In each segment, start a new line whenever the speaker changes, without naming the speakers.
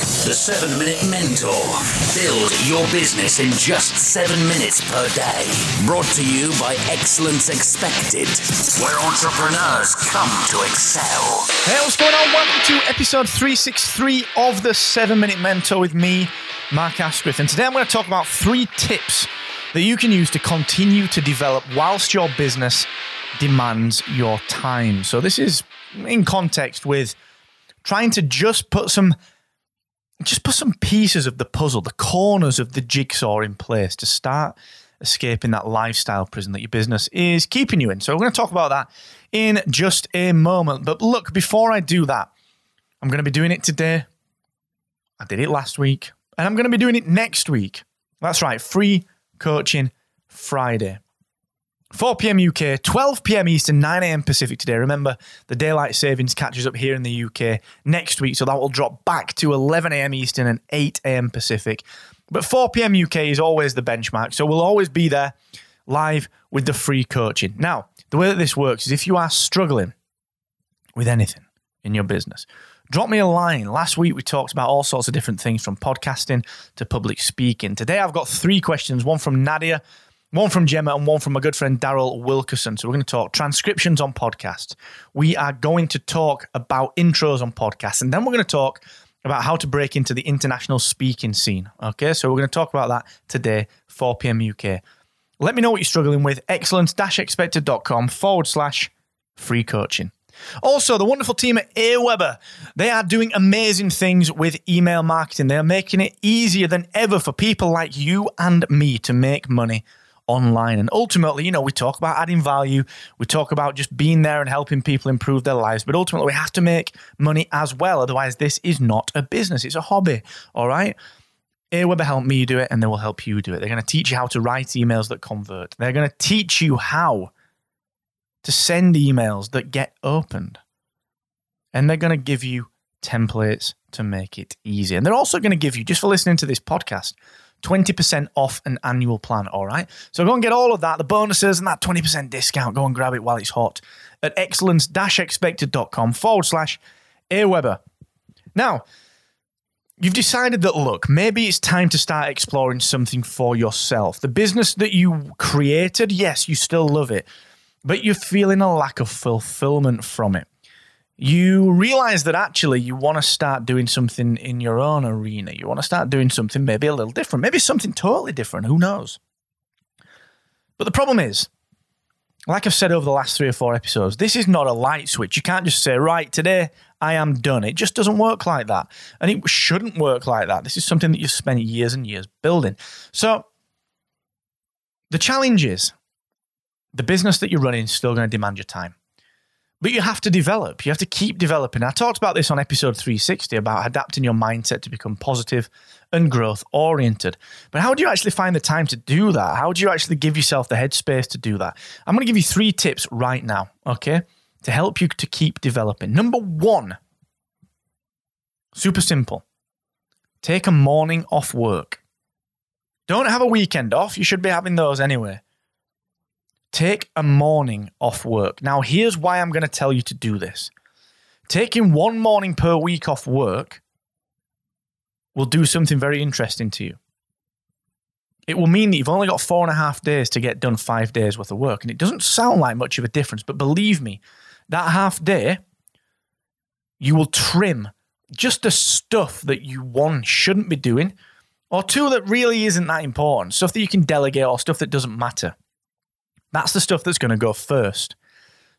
The 7 Minute Mentor. Build your business in just 7 minutes per day. Brought to you by Excellence Expected, where entrepreneurs come to excel.
Hey, what's going on? Welcome to episode 363 of the 7 Minute Mentor with me, Mark Asquith. And today I'm going to talk about three tips that you can use to continue to develop whilst your business demands your time. So, this is in context with trying to just put some just put some pieces of the puzzle, the corners of the jigsaw in place to start escaping that lifestyle prison that your business is keeping you in. So, we're going to talk about that in just a moment. But look, before I do that, I'm going to be doing it today. I did it last week, and I'm going to be doing it next week. That's right, free coaching Friday. 4 p.m. UK, 12 p.m. Eastern, 9 a.m. Pacific today. Remember, the daylight savings catches up here in the UK next week, so that will drop back to 11 a.m. Eastern and 8 a.m. Pacific. But 4 p.m. UK is always the benchmark, so we'll always be there live with the free coaching. Now, the way that this works is if you are struggling with anything in your business, drop me a line. Last week we talked about all sorts of different things from podcasting to public speaking. Today I've got three questions one from Nadia one from Gemma and one from my good friend Daryl Wilkerson. So we're going to talk transcriptions on podcasts. We are going to talk about intros on podcasts. And then we're going to talk about how to break into the international speaking scene. Okay, so we're going to talk about that today, 4 p.m. UK. Let me know what you're struggling with. Excellence-expected.com forward slash free coaching. Also, the wonderful team at Aweber, they are doing amazing things with email marketing. They are making it easier than ever for people like you and me to make money online. And ultimately, you know, we talk about adding value, we talk about just being there and helping people improve their lives, but ultimately, we have to make money as well. Otherwise, this is not a business, it's a hobby. All right. Aweber help me do it and they will help you do it. They're going to teach you how to write emails that convert. They're going to teach you how to send emails that get opened. And they're going to give you templates to make it easy. And they're also going to give you, just for listening to this podcast, 20% off an annual plan, all right? So go and get all of that, the bonuses and that 20% discount. Go and grab it while it's hot at excellence-expected.com forward slash Aweber. Now, you've decided that, look, maybe it's time to start exploring something for yourself. The business that you created, yes, you still love it, but you're feeling a lack of fulfillment from it you realize that actually you want to start doing something in your own arena. You want to start doing something maybe a little different, maybe something totally different. Who knows? But the problem is, like I've said over the last three or four episodes, this is not a light switch. You can't just say, right, today I am done. It just doesn't work like that. And it shouldn't work like that. This is something that you've spent years and years building. So the challenge is the business that you're running is still going to demand your time. But you have to develop. You have to keep developing. I talked about this on episode 360 about adapting your mindset to become positive and growth oriented. But how do you actually find the time to do that? How do you actually give yourself the headspace to do that? I'm going to give you three tips right now, okay, to help you to keep developing. Number one, super simple take a morning off work. Don't have a weekend off. You should be having those anyway. Take a morning off work. Now, here's why I'm going to tell you to do this. Taking one morning per week off work will do something very interesting to you. It will mean that you've only got four and a half days to get done five days worth of work. And it doesn't sound like much of a difference, but believe me, that half day, you will trim just the stuff that you, one, shouldn't be doing, or two, that really isn't that important, stuff that you can delegate or stuff that doesn't matter. That's the stuff that's going to go first.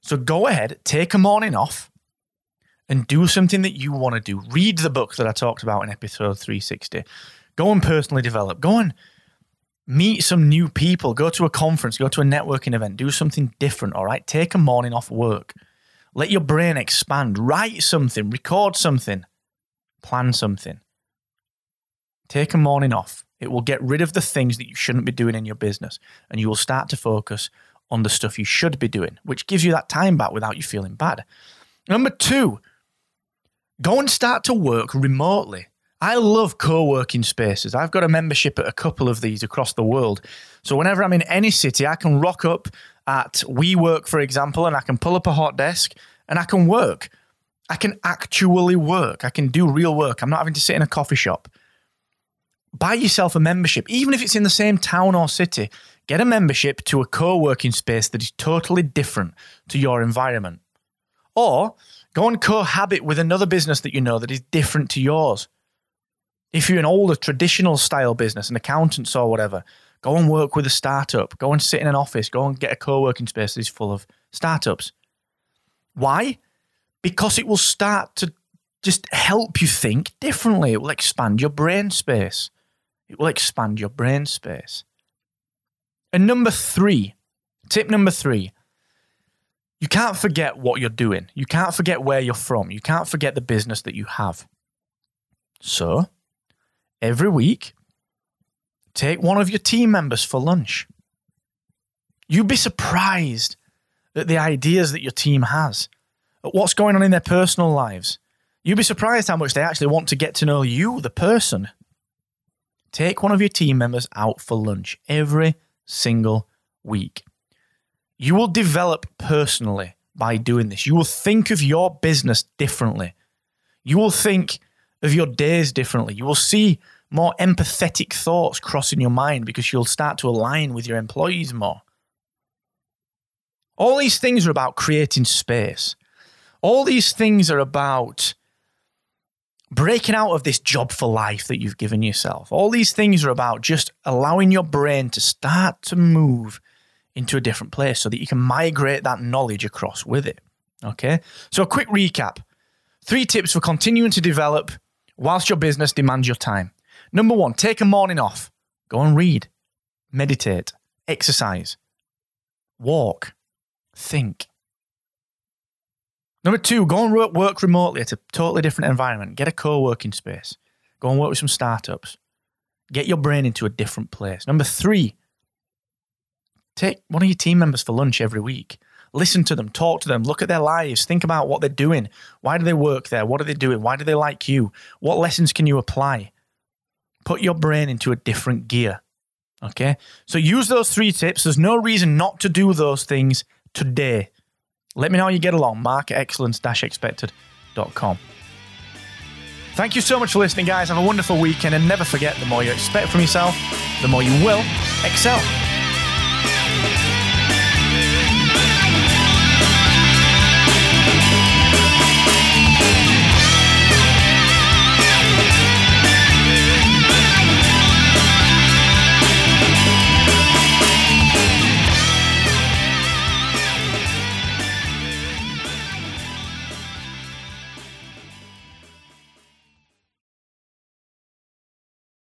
So go ahead, take a morning off and do something that you want to do. Read the book that I talked about in episode 360. Go and personally develop. Go and meet some new people. Go to a conference, go to a networking event, do something different, all right? Take a morning off work. Let your brain expand. Write something, record something, plan something. Take a morning off. It will get rid of the things that you shouldn't be doing in your business, and you will start to focus on the stuff you should be doing, which gives you that time back without you feeling bad. Number two, go and start to work remotely. I love co working spaces. I've got a membership at a couple of these across the world. So whenever I'm in any city, I can rock up at WeWork, for example, and I can pull up a hot desk and I can work. I can actually work. I can do real work. I'm not having to sit in a coffee shop. Buy yourself a membership, even if it's in the same town or city. Get a membership to a co working space that is totally different to your environment. Or go and cohabit with another business that you know that is different to yours. If you're an older traditional style business, an accountants or whatever, go and work with a startup. Go and sit in an office. Go and get a co working space that is full of startups. Why? Because it will start to just help you think differently. It will expand your brain space. It will expand your brain space. And number three, tip number three, you can't forget what you're doing. You can't forget where you're from. You can't forget the business that you have. So, every week, take one of your team members for lunch. You'd be surprised at the ideas that your team has, at what's going on in their personal lives. You'd be surprised how much they actually want to get to know you, the person. Take one of your team members out for lunch every single week. You will develop personally by doing this. You will think of your business differently. You will think of your days differently. You will see more empathetic thoughts crossing your mind because you'll start to align with your employees more. All these things are about creating space. All these things are about breaking out of this job for life that you've given yourself. All these things are about just allowing your brain to start to move into a different place so that you can migrate that knowledge across with it. Okay. So, a quick recap three tips for continuing to develop whilst your business demands your time. Number one, take a morning off. Go and read, meditate, exercise, walk, think. Number two, go and work remotely at a totally different environment. Get a co working space. Go and work with some startups. Get your brain into a different place. Number three, take one of your team members for lunch every week. Listen to them, talk to them, look at their lives, think about what they're doing. Why do they work there? What are they doing? Why do they like you? What lessons can you apply? Put your brain into a different gear. Okay? So use those three tips. There's no reason not to do those things today. Let me know how you get along. Mark at excellence-expected.com. Thank you so much for listening, guys. Have a wonderful weekend and never forget the more you expect from yourself, the more you will excel.